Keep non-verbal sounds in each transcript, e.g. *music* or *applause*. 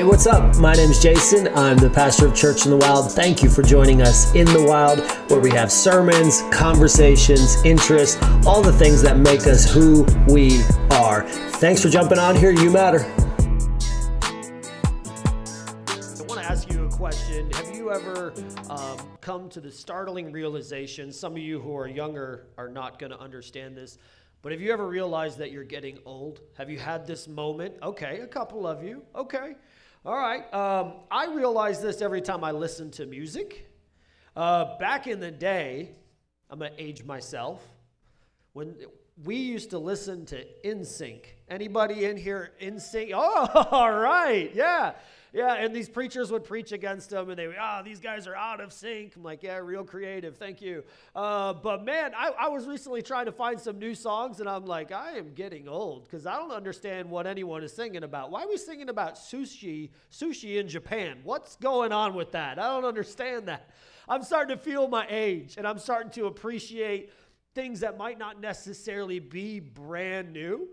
Hey, what's up? My name is Jason. I'm the pastor of Church in the Wild. Thank you for joining us in the Wild, where we have sermons, conversations, interests, all the things that make us who we are. Thanks for jumping on here. You matter. I want to ask you a question. Have you ever um, come to the startling realization? Some of you who are younger are not going to understand this. But have you ever realized that you're getting old? Have you had this moment? Okay, a couple of you. Okay. All right. Um, I realize this every time I listen to music. Uh, back in the day, I'm going to age myself. When we used to listen to NSYNC. Anybody in here NSYNC? *laughs* Oh, all right. Yeah. Yeah, and these preachers would preach against them, and they, would, ah, oh, these guys are out of sync. I'm like, yeah, real creative, thank you. Uh, but man, I, I was recently trying to find some new songs, and I'm like, I am getting old because I don't understand what anyone is singing about. Why are we singing about sushi, sushi in Japan? What's going on with that? I don't understand that. I'm starting to feel my age, and I'm starting to appreciate things that might not necessarily be brand new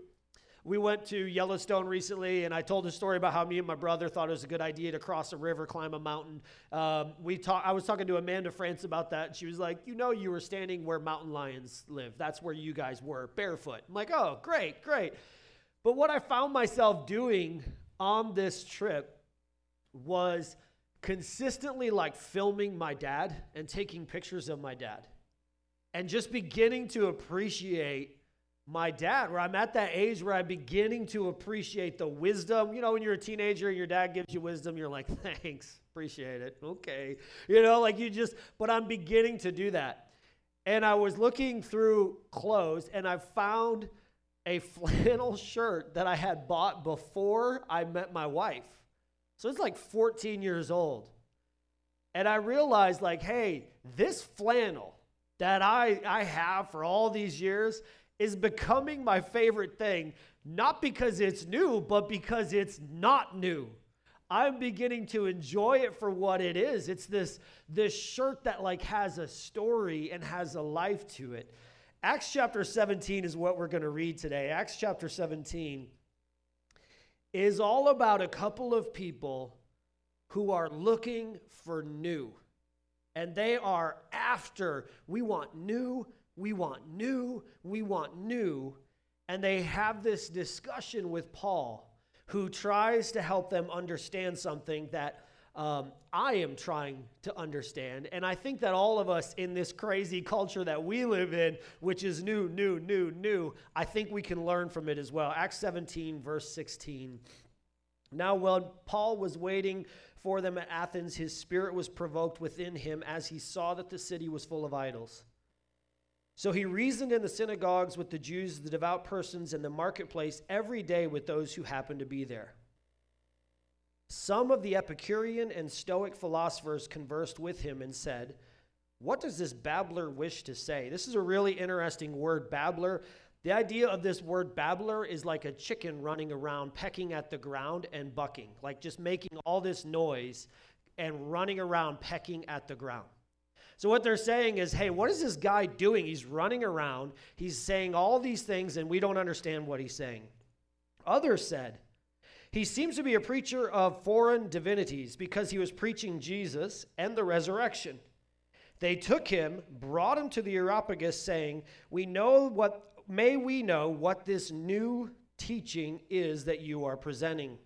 we went to Yellowstone recently, and I told a story about how me and my brother thought it was a good idea to cross a river, climb a mountain. Um, we talk, I was talking to Amanda France about that, and she was like, "You know, you were standing where mountain lions live. That's where you guys were, barefoot." I'm like, "Oh, great, great." But what I found myself doing on this trip was consistently like filming my dad and taking pictures of my dad, and just beginning to appreciate my dad, where I'm at that age where I'm beginning to appreciate the wisdom. You know, when you're a teenager and your dad gives you wisdom, you're like, *laughs* thanks, appreciate it. Okay. You know, like you just, but I'm beginning to do that. And I was looking through clothes and I found a *laughs* flannel shirt that I had bought before I met my wife. So it's like 14 years old. And I realized, like, hey, this flannel that I, I have for all these years, is becoming my favorite thing, not because it's new, but because it's not new. I'm beginning to enjoy it for what it is. It's this, this shirt that like has a story and has a life to it. Acts chapter 17 is what we're going to read today. Acts chapter 17 is all about a couple of people who are looking for new. And they are after, we want new, we want new, we want new. And they have this discussion with Paul, who tries to help them understand something that um, I am trying to understand. And I think that all of us in this crazy culture that we live in, which is new, new, new, new, I think we can learn from it as well. Acts 17, verse 16. Now, while Paul was waiting for them at Athens, his spirit was provoked within him as he saw that the city was full of idols. So he reasoned in the synagogues with the Jews, the devout persons, and the marketplace every day with those who happened to be there. Some of the Epicurean and Stoic philosophers conversed with him and said, What does this babbler wish to say? This is a really interesting word, babbler. The idea of this word babbler is like a chicken running around, pecking at the ground and bucking, like just making all this noise and running around, pecking at the ground. So, what they're saying is, hey, what is this guy doing? He's running around, he's saying all these things, and we don't understand what he's saying. Others said, he seems to be a preacher of foreign divinities because he was preaching Jesus and the resurrection. They took him, brought him to the Areopagus, saying, We know what, may we know what this new teaching is that you are presenting.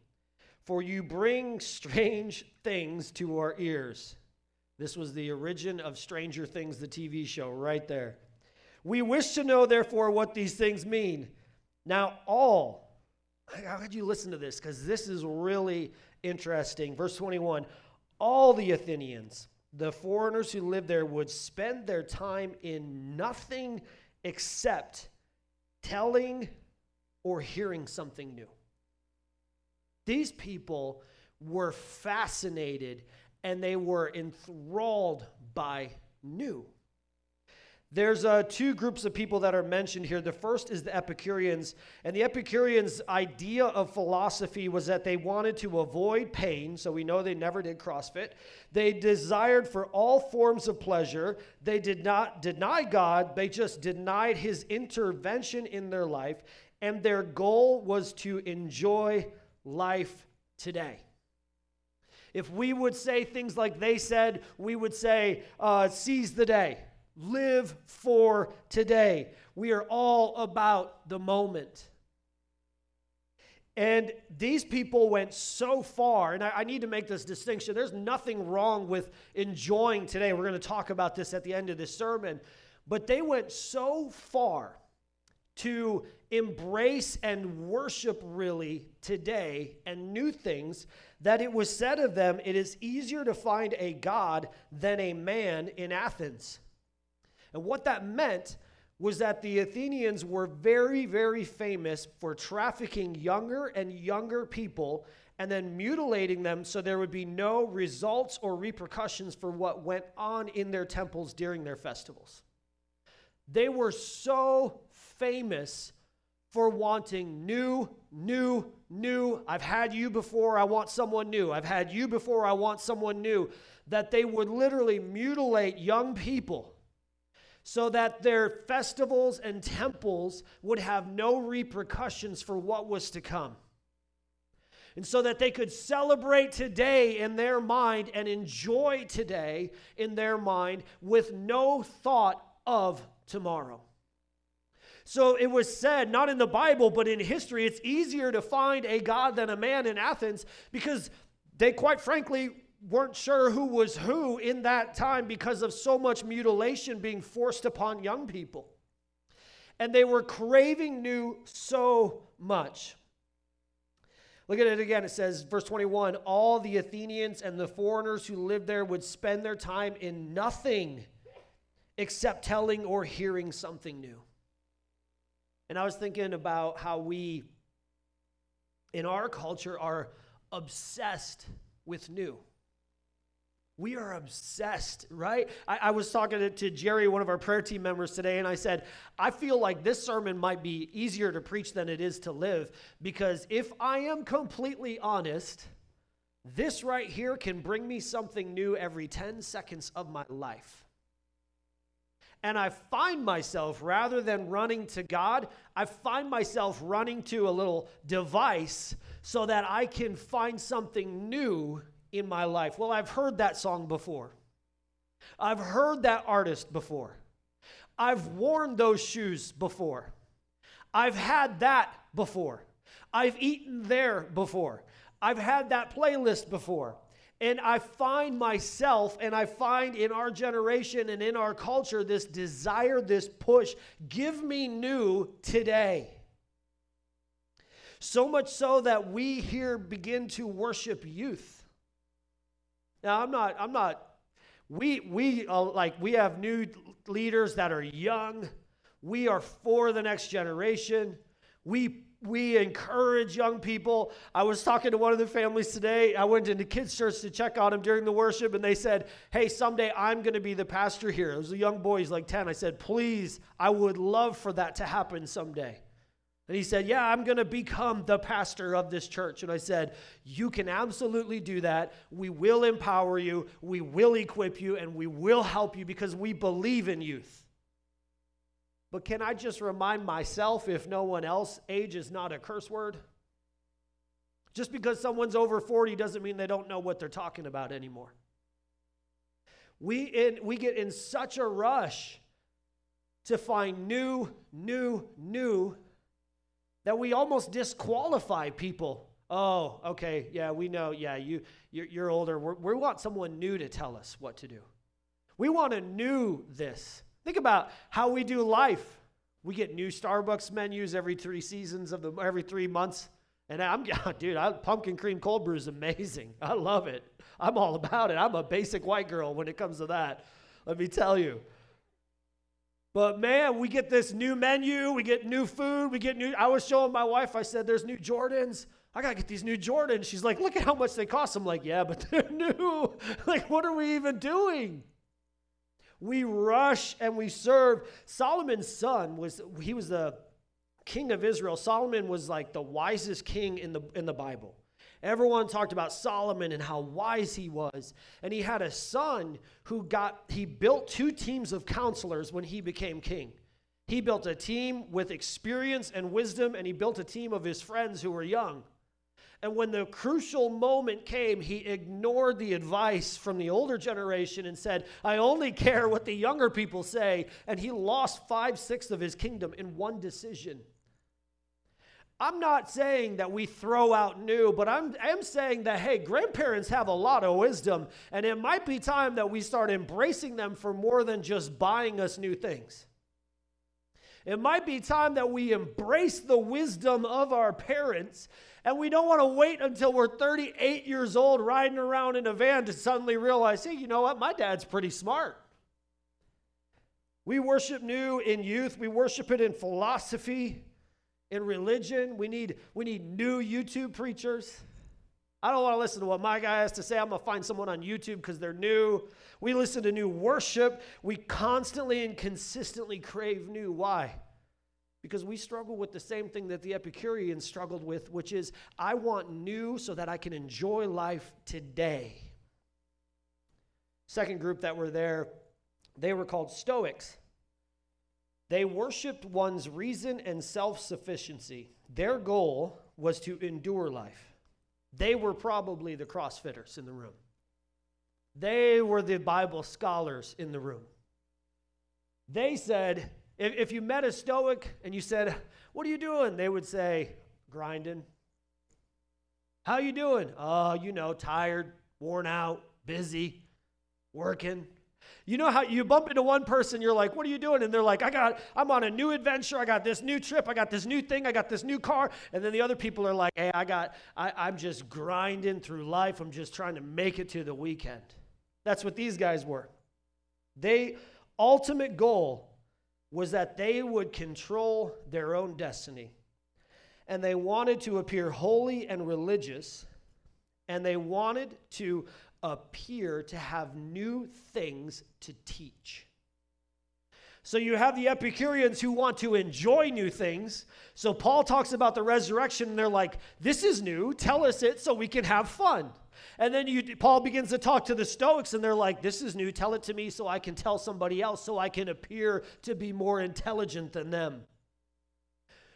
For you bring strange things to our ears. This was the origin of Stranger Things, the TV show, right there. We wish to know, therefore, what these things mean. Now, all, how could you listen to this? Because this is really interesting. Verse 21 All the Athenians, the foreigners who lived there, would spend their time in nothing except telling or hearing something new. These people were fascinated and they were enthralled by new. There's uh, two groups of people that are mentioned here. The first is the Epicureans. And the Epicureans' idea of philosophy was that they wanted to avoid pain. So we know they never did CrossFit. They desired for all forms of pleasure. They did not deny God, they just denied his intervention in their life. And their goal was to enjoy life today. If we would say things like they said, we would say, uh, seize the day, live for today. We are all about the moment. And these people went so far, and I, I, need to make this distinction. There's nothing wrong with enjoying today. We're going to talk about this at the end of this sermon. But they went so far to embrace and worship really today and new things that it was said of them it is easier to find a God than a man in Athens. And what that meant was that the Athenians were very, very famous for trafficking younger and younger people and then mutilating them so there would be no results or repercussions for what went on in their temples during their festivals. They were so famous for wanting new, new, new. I've had you before, I want someone new. I've had you before, I want someone new. That they would literally mutilate young people so that their festivals and temples would have no repercussions for what was to come. And so that they could celebrate today in their mind and enjoy today in their mind with no thought of tomorrow. So it was said, not in the Bible, but in history, it's easier to find a God than a man in Athens because they, quite frankly, weren't sure who was who in that time because of so much mutilation being forced upon young people. And they were craving new so much. Look at it again. It says, verse 21 All the Athenians and the foreigners who lived there would spend their time in nothing except telling or hearing something new. And I was thinking about how we, in our culture, are obsessed with new. We are obsessed, right? I, I, was talking to, to Jerry, one of our prayer team members today, and I said, I feel like this sermon might be easier to preach than it is to live because if I am completely honest, this right here can bring me something new every 10 seconds of my life. And I find myself, rather than running to God, I find myself running to a little device so that I can find something new in my life? Well, I've heard that song before. I've heard that artist before. I've worn those shoes before. I've had that before. I've eaten there before. I've had that playlist before. And I find myself, and I find in our generation and in our culture this desire, this push give me new today. So much so that we here begin to worship youth. Now, I'm not, I'm not, we, we, uh, like, we have new leaders that are young. We are for the next generation. We, we encourage young people. I was talking to one of the families today. I went into kids' church to check on them during the worship, and they said, Hey, someday I'm going to be the pastor here. It was a young boy, he's like 10. I said, Please, I would love for that to happen someday. And he said, Yeah, I'm going to become the pastor of this church. And I said, You can absolutely do that. We will empower you, we will equip you, and we will help you because we believe in youth. But can I just remind myself, if no one else, age is not a curse word? Just because someone's over 40 doesn't mean they don't know what they're talking about anymore. We, in, we get in such a rush to find new, new, new that we almost disqualify people. Oh, okay, yeah, we know. Yeah, you, you're, you're older. We're, we want someone new to tell us what to do. We want to new this. Think about how we do life. We get new Starbucks menus every three seasons of the every three months. And I'm, *laughs* dude, I, pumpkin cream cold brew is amazing. *laughs* I love it. I'm all about it. I'm a basic white girl when it comes to that. Let me tell you. But man, we get this new menu, we get new food, we get new. I was showing my wife, I said, there's new Jordans. I gotta get these new Jordans. She's like, look at how much they cost. I'm like, yeah, but *laughs* they're new. like, what are we even doing? We rush and we serve. Solomon's son was, he was the king of Israel. Solomon was like the wisest king in the, in the Bible. Everyone talked about Solomon and how wise he was. And he had a son who got, he built two teams of counselors when he became king. He built a team with experience and wisdom, and he built a team of his friends who were young. And when the crucial moment came, he ignored the advice from the older generation and said, I only care what the younger people say. And he lost five sixths of his kingdom in one decision. I'm not saying that we throw out new, but I'm, I'm saying that, hey, grandparents have a lot of wisdom, and it might be time that we start embracing them for more than just buying us new things. It might be time that we embrace the wisdom of our parents and we don't want to wait until we're 38 years old riding around in a van to suddenly realize, hey, you know what? My dad's pretty smart. We worship new in youth, we worship it in philosophy, in religion. We need, we need new YouTube preachers. I don't want to listen to what my guy has to say. I'm going to find someone on YouTube because they're new. We listen to new worship. We constantly and consistently crave new. Why? Because we struggle with the same thing that the Epicureans struggled with, which is I want new so that I can enjoy life today. Second group that were there, they were called Stoics. They worshiped one's reason and self sufficiency. Their goal was to endure life. They were probably the CrossFitters in the room. They were the Bible scholars in the room. They said, if, if you met a Stoic and you said, What are you doing? They would say, Grinding. How you doing? Oh, you know, tired, worn out, busy, working. You know how you bump into one person, you're like, what are you doing? And they're like, I got, I'm on a new adventure. I got this new trip. I got this new thing. I got this new car. And then the other people are like, hey, I got, I, I'm just grinding through life. I'm just trying to make it to the weekend. That's what these guys were. They ultimate goal was that they would control their own destiny. And they wanted to appear holy and religious, and they wanted to appear to have new things to teach. So you have the Epicureans who want to enjoy new things. So Paul talks about the resurrection, and they're like, This is new. Tell us it so we can have fun. And then you, Paul begins to talk to the Stoics, and they're like, This is new. Tell it to me so I can tell somebody else, so I can appear to be more intelligent than them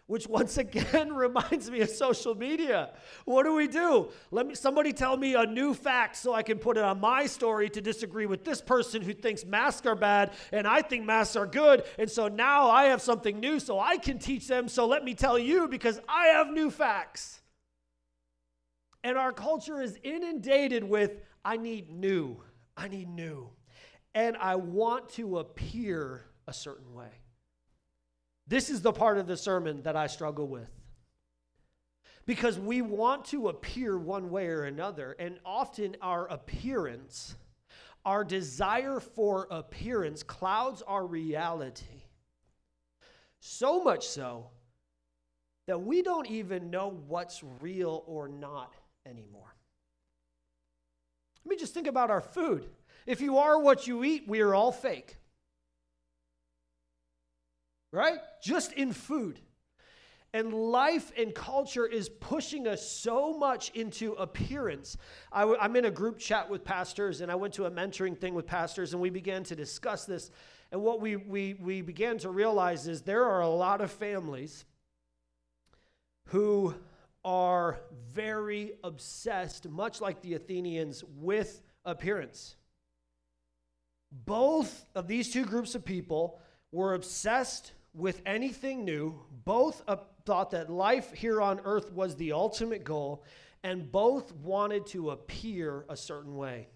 which *laughs* once again *laughs* reminds me of social media. What do we do? Let me somebody tell me a new fact so I can put it on my story to disagree with this person who thinks masks are bad and I think masks are good. And so now I have something new so I can teach them. So let me tell you because I have new facts. And our culture is inundated with I need new. I need new. And I want to appear a certain way. This is the part of the sermon that I struggle with. Because we want to appear one way or another, and often our appearance, our desire for appearance, clouds our reality. So much so that we don't even know what's real or not anymore. Let me just think about our food. If you are what you eat, we are all fake right? Just in food. And life and culture is pushing us so much into appearance. i w- I'm in a group chat with pastors, and I went to a mentoring thing with pastors, and we began to discuss this. And what we, we, we began to realize is there are a lot of families who are very obsessed, much like the Athenians, with appearance. Both of these two groups of people were obsessed with anything new. Both thought that life here on earth was the ultimate goal, and both wanted to appear a certain way.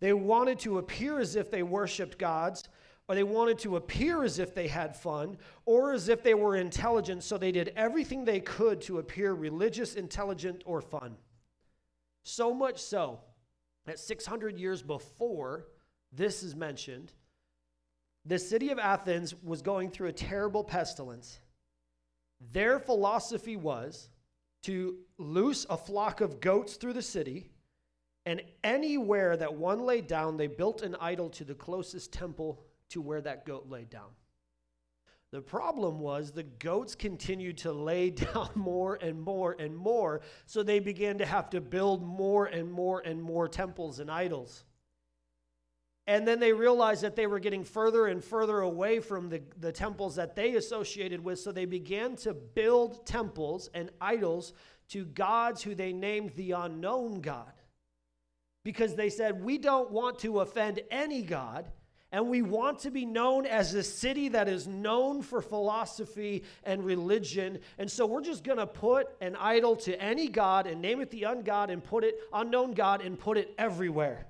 They wanted to appear as if they worshiped gods, or they wanted to appear as if they had fun, or as if they were intelligent, so they did everything they could to appear religious, intelligent, or fun. So much so that 600 years before this is mentioned, the city of Athens was going through a terrible pestilence. Their philosophy was to loose a flock of goats through the city, and anywhere that one laid down, they built an idol to the closest temple to where that goat laid down. The problem was the goats continued to lay *laughs* down more and more and more, so they began to have to build more and more and more temples and idols. And then they realized that they were getting further and further away from the, the temples that they associated with. So they began to build temples and idols to gods who they named the unknown God. Because they said, We don't want to offend any God, and we want to be known as a city that is known for philosophy and religion. And so we're just going to put an idol to any God and name it the ungod and put it, unknown God, and put it everywhere.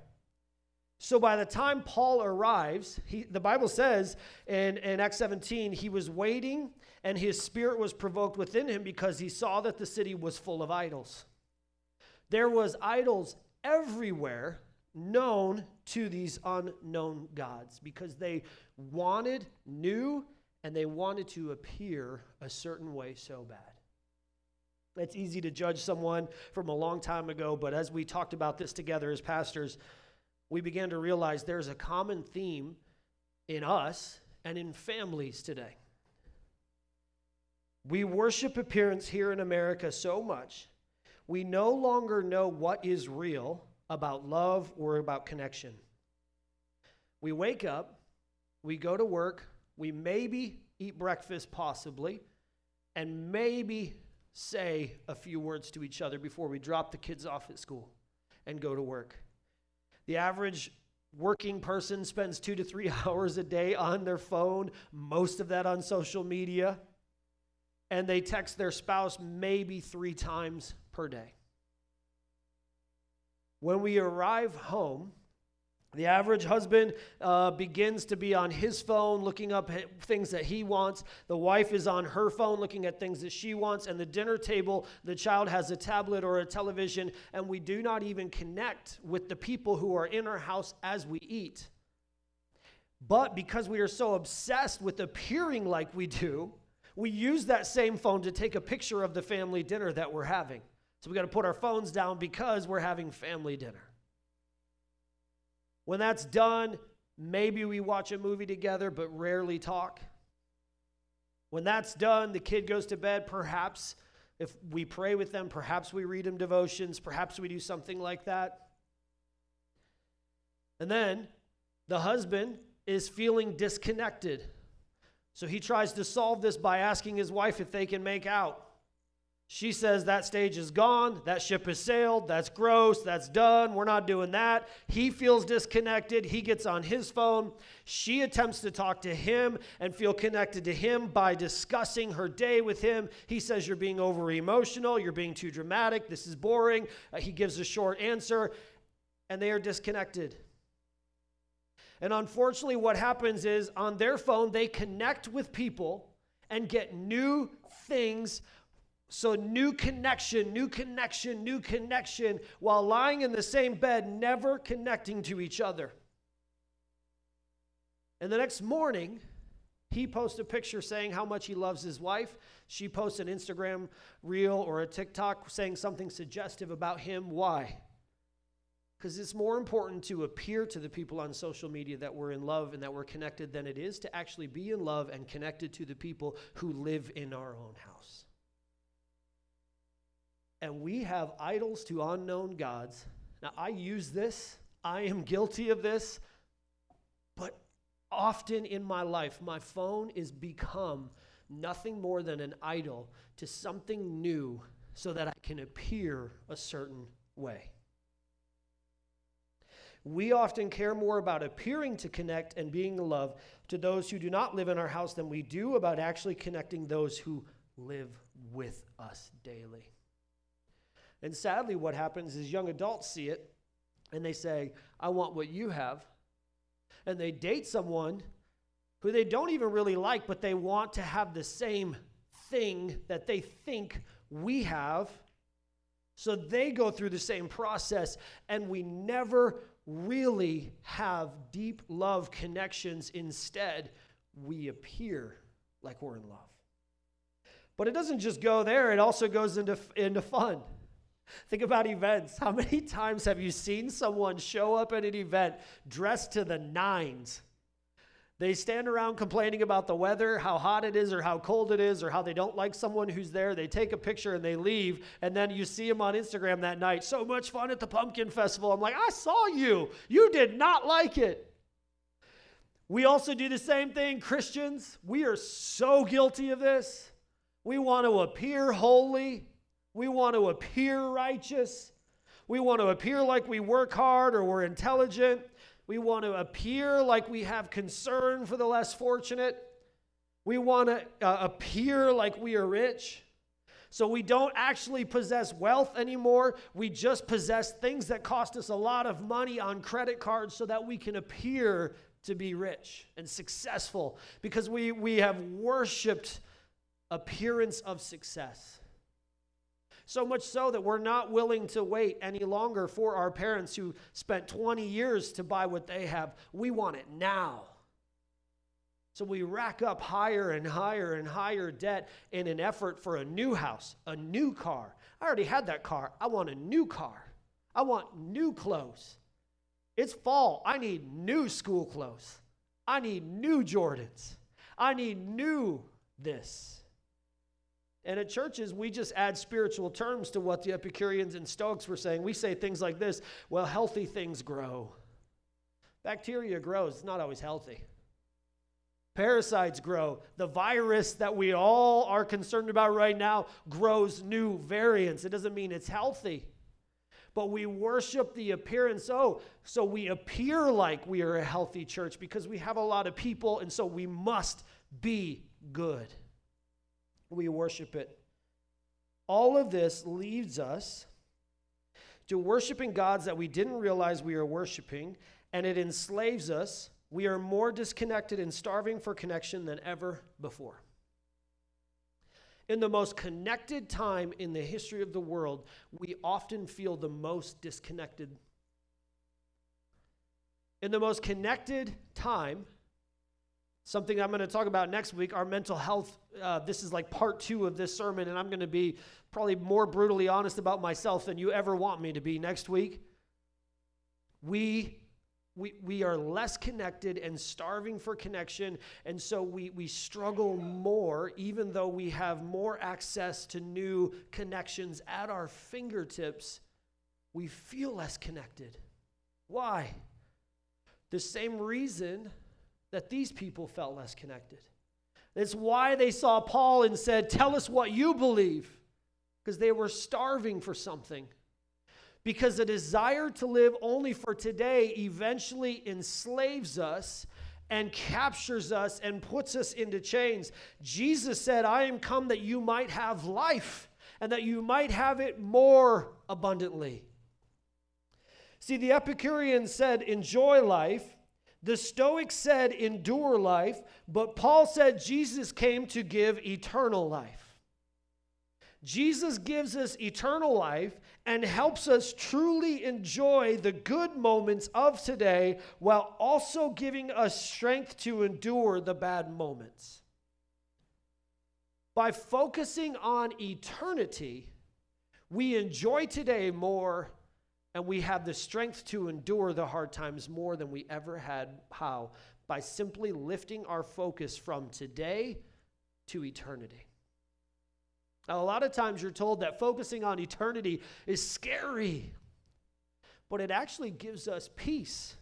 So by the time Paul arrives, he, the Bible says in, in Acts 17, he was waiting and his spirit was provoked within him because he saw that the city was full of idols. There was idols everywhere known to these unknown gods because they wanted, new, and they wanted to appear a certain way so bad. It's easy to judge someone from a long time ago, but as we talked about this together as pastors, we began to realize there's a common theme in us and in families today. We worship appearance here in America so much, we no longer know what is real about love or about connection. We wake up, we go to work, we maybe eat breakfast, possibly, and maybe say a few words to each other before we drop the kids off at school and go to work. The average working person spends two to three *laughs* hours a day on their phone, most of that on social media, and they text their spouse maybe three times per day. When we arrive home, the average husband uh, begins to be on his phone looking up things that he wants. The wife is on her phone looking at things that she wants. And the dinner table, the child has a tablet or a television, and we do not even connect with the people who are in our house as we eat. But because we are so obsessed with appearing like we do, we use that same phone to take a picture of the family dinner that we're having. So we got to put our phones down because we're having family dinner. When that's done, maybe we watch a movie together, but rarely talk. When that's done, the kid goes to bed. Perhaps if we pray with them, perhaps we read them devotions, perhaps we do something like that. And then the husband is feeling disconnected. So he tries to solve this by asking his wife if they can make out. She says that stage is gone, that ship has sailed, that's gross, that's done, we're not doing that. He feels disconnected, he gets on his phone. She attempts to talk to him and feel connected to him by discussing her day with him. He says, You're being over emotional, you're being too dramatic, this is boring. Uh, he gives a short answer, and they are disconnected. And unfortunately, what happens is on their phone, they connect with people and get new things so, new connection, new connection, new connection, while lying in the same bed, never connecting to each other. And the next morning, he posts a picture saying how much he loves his wife. She posts an Instagram reel or a TikTok saying something suggestive about him. Why? Because it's more important to appear to the people on social media that we're in love and that we're connected than it is to actually be in love and connected to the people who live in our own house and we have idols to unknown gods. Now, I use this, I am guilty of this, but often in my life, my phone is become nothing more than an idol to something new so that I can appear a certain way. We often care more about appearing to connect and being loved to those who do not live in our house than we do about actually connecting those who live with us daily. And sadly, what happens is young adults see it and they say, I want what you have. And they date someone who they don't even really like, but they want to have the same thing that they think we have. So they go through the same process, and we never really have deep love connections. Instead, we appear like we're in love. But it doesn't just go there, it also goes into, into fun. Think about events. How many *laughs* times have you seen someone show up at an event dressed to the nines? They stand around complaining about the weather, how hot it is, or how cold it is, or how they don't like someone who's there. They take a picture and they leave, and then you see them on Instagram that night. So much fun at the pumpkin festival. I'm like, I saw you. You did not like it. We also do the same thing, Christians. We are so guilty of this. We want to appear holy. We want to appear righteous. We want to appear like we work hard or we're intelligent. We want to appear like we have concern for the less fortunate. We want to uh, appear like we are rich. So we don't actually possess wealth anymore. We just possess things that cost us a lot of money on credit cards so that we can appear to be rich and successful because we, we have worshiped appearance of success. So much so that we're not willing to wait any longer for our parents who spent 20 years to buy what they have. We want it now. So we rack up higher and higher and higher debt in an effort for a new house, a new car. I already had that car. I want a new car. I want new clothes. It's fall. I need new school clothes. I need new Jordans. I need new this. And at churches, we just add spiritual terms to what the Epicureans and Stoics were saying. We say things like this well, healthy things grow. Bacteria grows, it's not always healthy. Parasites grow. The virus that we all are concerned about right now grows new variants. It doesn't mean it's healthy. But we worship the appearance. Oh, so we appear like we are a healthy church because we have a lot of people, and so we must be good. We worship it. All of this leads us to worshiping gods that we didn't realize we are worshiping, and it enslaves us we are more disconnected and starving for connection than ever before. In the most connected time in the history of the world, we often feel the most disconnected. In the most connected time, something I'm going to talk about next week, our mental health. Uh, this is like part two of this sermon, and I'm going to be probably more brutally honest about myself than you ever want me to be next week. We we, we are less connected and starving for connection. And so we, we struggle more, even though we have more access to new connections at our fingertips. We feel less connected. Why? The same reason that these people felt less connected. It's why they saw Paul and said, Tell us what you believe, because they were starving for something because a desire to live only for today eventually enslaves us and captures us and puts us into chains. Jesus said, I am come that you might have life and that you might have it more abundantly. See, the Epicureans said, enjoy life. The Stoics said, endure life. But Paul said, Jesus came to give eternal life. Jesus gives us eternal life and helps us truly enjoy the good moments of today while also giving us strength to endure the bad moments. By focusing on eternity, we enjoy today more and we have the strength to endure the hard times more than we ever had. How? By simply lifting our focus from today to eternity. Now, a lot of times you're told that focusing on eternity is scary, but it actually gives us peace.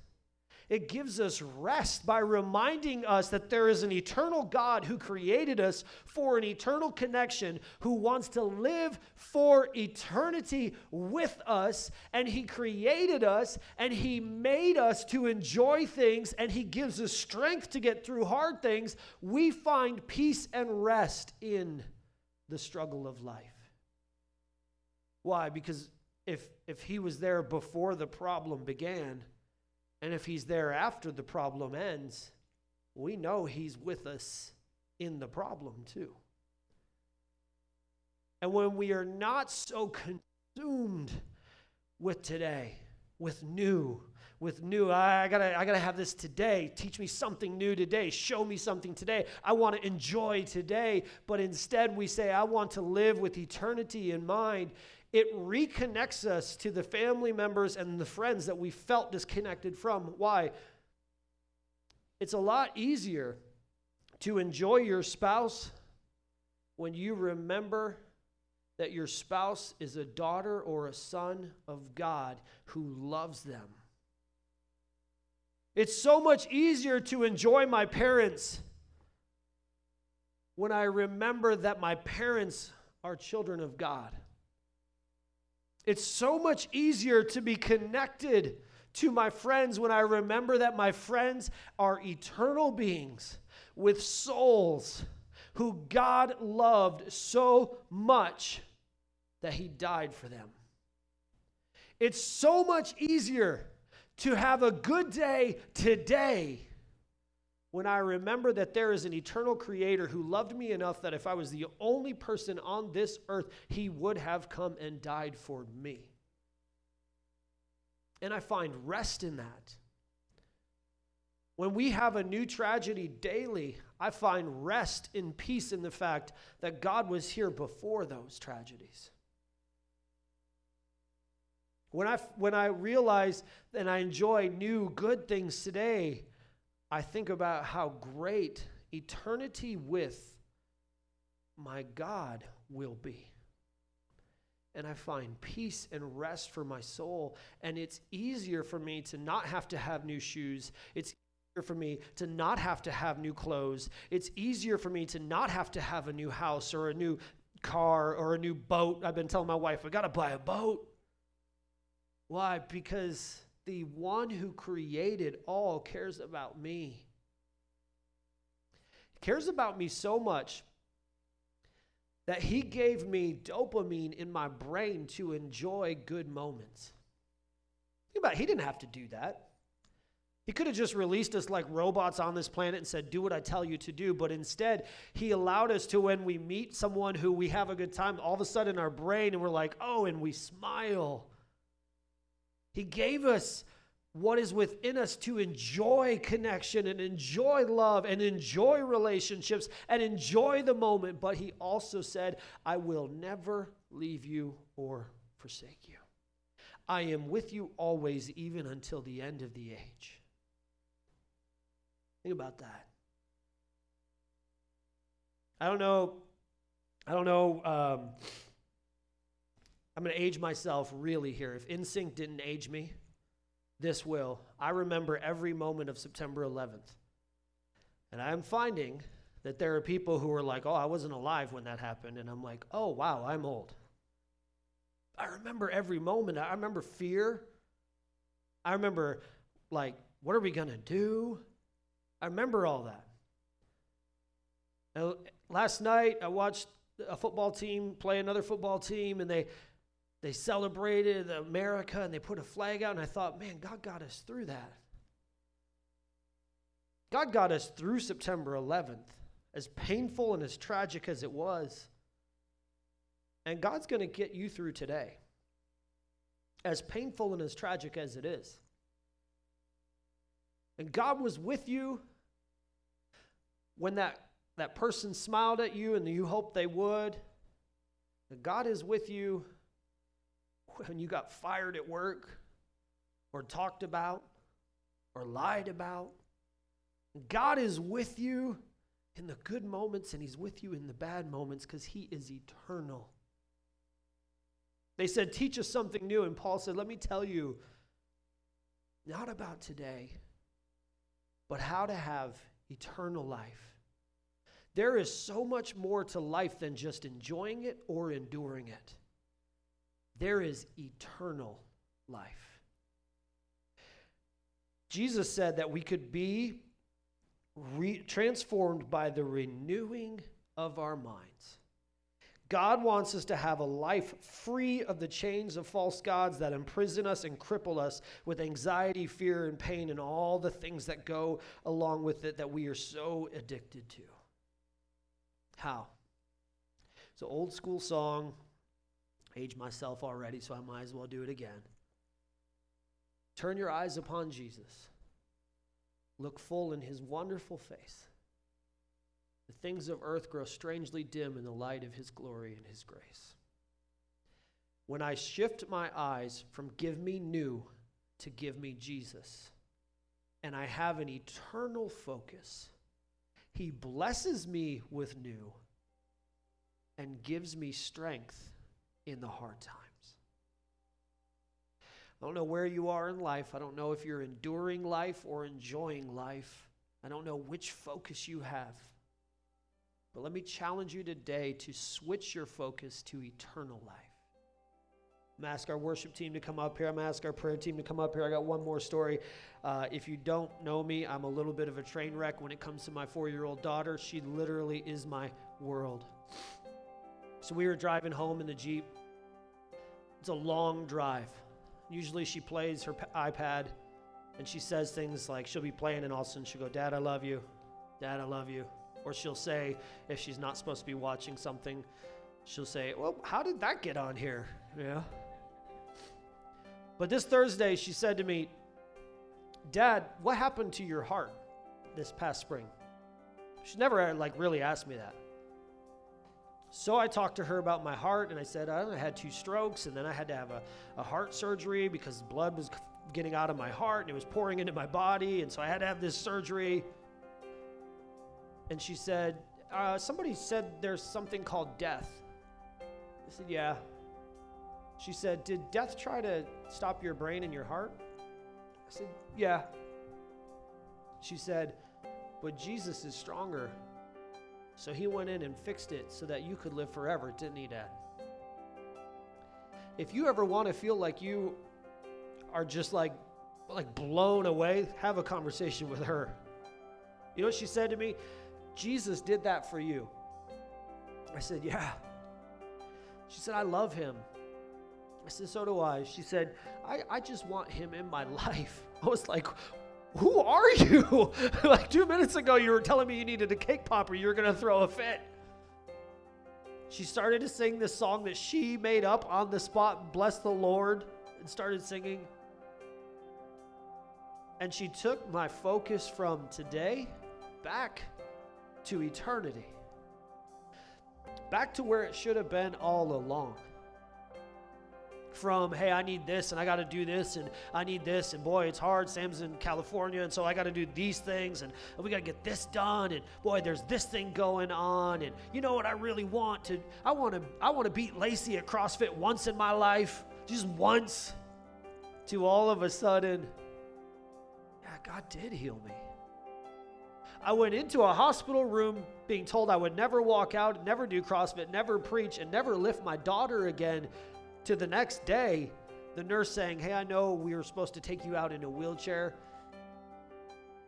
It gives us rest by reminding us that there is an eternal God who created us for an eternal connection, who wants to live for eternity with us. And He created us and He made us to enjoy things and He gives us strength to get through hard things. We find peace and rest in the struggle of life. Why? Because if, if he was there before the problem began, and if he's there after the problem ends, we know he's with us in the problem too. And when we are not so consumed with today, with new, with new. I, gotta, I gotta have this today. Teach me something new today. Show me something today. I want to enjoy today. But instead, we say, I want to live with eternity in mind. It reconnects us to the family members and the friends that we felt disconnected from. Why? It's a lot easier to enjoy your spouse when you remember that your spouse is a daughter or a son of God who loves them. It's so much easier to enjoy my parents when I remember that my parents are children of God. It's so much easier to be connected to my friends when I remember that my friends are eternal beings with souls who God loved so much that he died for them. It's so much easier to have a good day today when I remember that there is an eternal creator who loved me enough that if I was the only person on this earth, he would have come and died for me. And I find rest in that. When we have a new tragedy daily, I find rest in peace in the fact that God was here before those tragedies. When I, when I realize and I enjoy new good things today, I think about how great eternity with my God will be. And I find peace and rest for my soul. And it's easier for me to not have to have new shoes. It's easier for me to not have to have new clothes. It's easier for me to not have to have a new house or a new car or a new boat. I've been telling my wife, I got to buy a boat. Why? Because the one who created all cares about me. He cares about me so much that he gave me dopamine in my brain to enjoy good moments. Think about it, he didn't have to do that. He could have just released us like robots on this planet and said, Do what I tell you to do. But instead, He allowed us to, when we meet someone who we have a good time, all of a sudden our brain, and we're like, Oh, and we smile. He gave us what is within us to enjoy connection and enjoy love and enjoy relationships and enjoy the moment. But He also said, I will never leave you or forsake you. I am with you always, even until the end of the age. Think about that. I don't know. I don't know. Um, I'm going to age myself really here. If NSYNC didn't age me, this will. I remember every moment of September 11th. And I'm finding that there are people who are like, oh, I wasn't alive when that happened. And I'm like, oh, wow, I'm old. I remember every moment. I remember fear. I remember, like, what are we going to do? I remember all that. Now, last night, I watched a football team play another football team, and they they celebrated America and they put a flag out, and I thought, man, God got us through that. God got us through September 11th, as painful and as tragic as it was. And God's going to get you through today, as painful and as tragic as it is. And God was with you when that, that person smiled at you and you hoped they would. And God is with you *laughs* when you got fired at work or talked about or lied about. God is with you in the good moments and He's with you in the bad moments because He is eternal. They said, Teach us something new. And Paul said, Let me tell you, not about today, but how to have eternal life. There is so much more to life than just enjoying it or enduring it. There is eternal life. Jesus said that we could be re- transformed by the renewing of our minds. God wants us to have a life free of the chains of false gods that imprison us and cripple us with anxiety, fear, and pain, and all the things that go along with it that we are so addicted to. How? It's an old school song. Age myself already, so I might as well do it again. Turn your eyes upon Jesus. Look full in his wonderful face. The things of earth grow strangely dim in the light of his glory and his grace. When I shift my eyes from give me new to give me Jesus, and I have an eternal focus, he blesses me with new and gives me strength in the hard times. I don't know where you are in life. I don't know if you're enduring life or enjoying life. I don't know which focus you have. But let me challenge you today to switch your focus to eternal life. I'm gonna ask our worship team to come up here. I'm gonna ask our prayer team to come up here. I got one more story. Uh, if you don't know me, I'm a little bit of a train wreck when it comes to my four year old daughter. She literally is my world. So we were driving home in the Jeep. It's a long drive. Usually she plays her iPad and she says things like she'll be playing and all of a sudden she'll go, Dad, I love you. Dad, I love you. Or she'll say, if she's not supposed to be watching something, she'll say, Well, how did that get on here? Yeah. But this Thursday, she said to me, Dad, what happened to your heart this past spring? She never like really asked me that. So I talked to her about my heart, and I said I had two strokes, and then I had to have a, a heart surgery because blood was getting out of my heart and it was pouring into my body, and so I had to have this surgery. And she said, uh, Somebody said there's something called death. I said, Yeah. She said, Did death try to stop your brain and your heart? I said, Yeah. She said, But Jesus is stronger. So he went in and fixed it so that you could live forever, didn't he, Dad? If you ever want to feel like you are just like like blown away, have a conversation with her. You know what she said to me? Jesus did that for you. I said, Yeah. She said, I love him. I said, So do I. She said, I, I just want him in my *laughs* life. I was like, Who are you? *laughs* like two minutes ago, you were telling me you needed a cake popper, You're going to throw a fit. She started to sing this song that she made up on the spot, Bless the Lord, and started singing. And she took my focus from today back to eternity, back to where it should have been all along. From, hey, I need this and I got to do this and I need this and boy, it's hard. Sam's in California and so I got to do these things and, we got to get this done and boy, there's this thing going on and you know what I really want to I want to I want to beat Lacey at CrossFit once in my life, just once. To all of a sudden, yeah, God did heal me. I went into a hospital room being told I would never walk out, never do CrossFit, never preach, and never lift my daughter again. To the next day, the nurse saying, Hey, I know we were supposed to take you out in a wheelchair.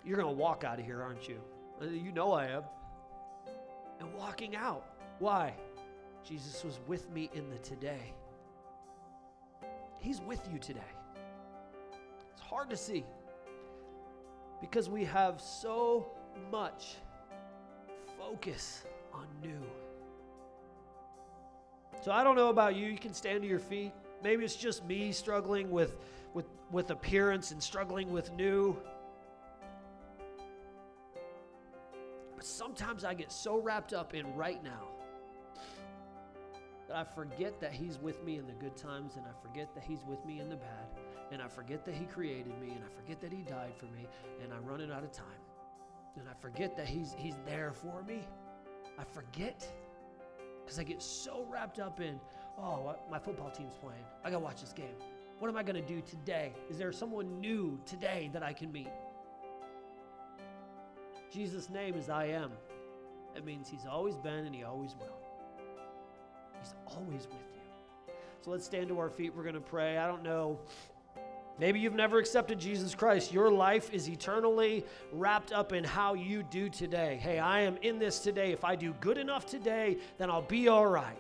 You're going to walk out of here, aren't you? You know I am. And walking out. Why? Jesus was with me in the today. He's with you today. It's hard to see because we have so much focus on new. So I don't know about you. You can stand to your feet. Maybe it's just me struggling with with with appearance and struggling with new. But sometimes I get so wrapped up in right now that I forget that he's with me in the good times and I forget that he's with me in the bad and I forget that he created me and I forget that he died for me and I'm running out of time. And I forget that he's he's there for me. I forget because I get so wrapped up in, oh, my football team's playing. I got to watch this game. What am I going to do today? Is there someone new today that I can meet? Jesus' name is I am. It means he's always been and he always will. He's always with you. So let's stand to our feet. We're going to pray. I don't know. Maybe you've never accepted Jesus Christ. Your life is eternally wrapped up in how you do today. Hey, I am in this today. If I do good enough today, then I'll be all right.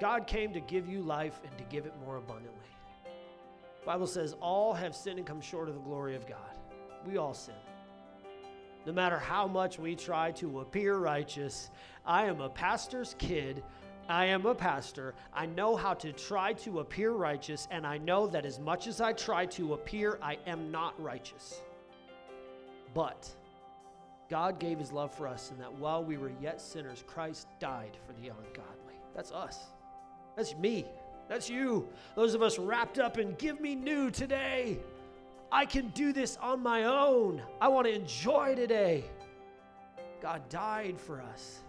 God came to give you life and to give it more abundantly. Bible says all have sinned and come short of the glory of God. We all sin. No matter how much we try to appear righteous, I am a pastor's kid I am a pastor. I know how to try to appear righteous, and I know that as much as I try to appear, I am not righteous. But God gave his love for us, and that while we were yet sinners, Christ died for the ungodly. That's us. That's me. That's you. Those of us wrapped up in give me new today. I can do this on my own. I want to enjoy today. God died for us.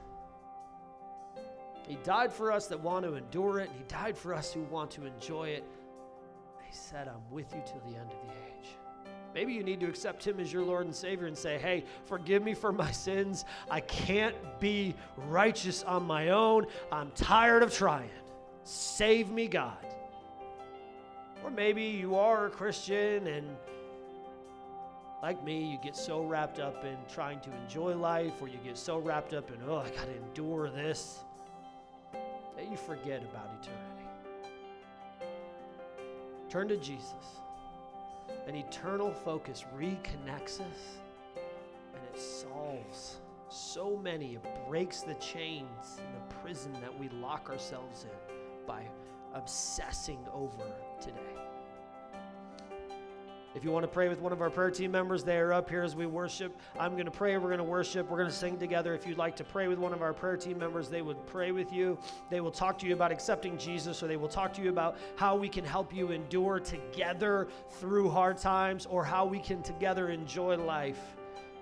He died for us that want to endure it, and He died for us who want to enjoy it. He said, I'm with you till the end of the age. Maybe you need to accept Him as your Lord and Savior and say, Hey, forgive me for my sins. I can't be righteous on my own. I'm tired of trying. Save me, God. Or maybe you are a Christian and like me, you get so wrapped up in trying to enjoy life, or you get so wrapped up in, oh, I got to endure this, that you forget about eternity. Turn to Jesus. An eternal focus reconnects us and it solves so many. It breaks the chains and the prison that we lock ourselves in by obsessing over today. If you want to pray with one of our prayer team members, they are up here as we worship. I'm going to pray, we're going to worship, we're going to sing together. If you'd like to pray with one of our prayer team members, they would pray with you. They will talk to you about accepting Jesus, or they will talk to you about how we can help you endure together through hard times, or how we can together enjoy life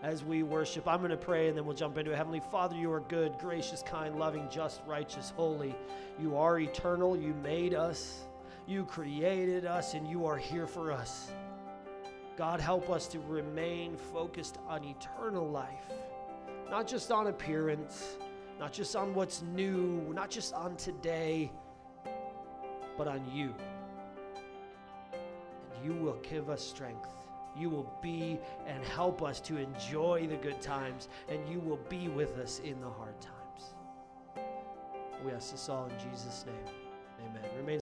as we worship. I'm going to pray and then we'll jump into it. Heavenly Father, you are good, gracious, kind, loving, just, righteous, holy. You are eternal. You made us, you created us, and you are here for us. God, help us to remain focused on eternal life, not just on appearance, not just on what's new, not just on today, but on you. And you will give us strength. You will be and help us to enjoy the good times, and you will be with us in the hard times. We ask this all in Jesus' name. Amen. Remain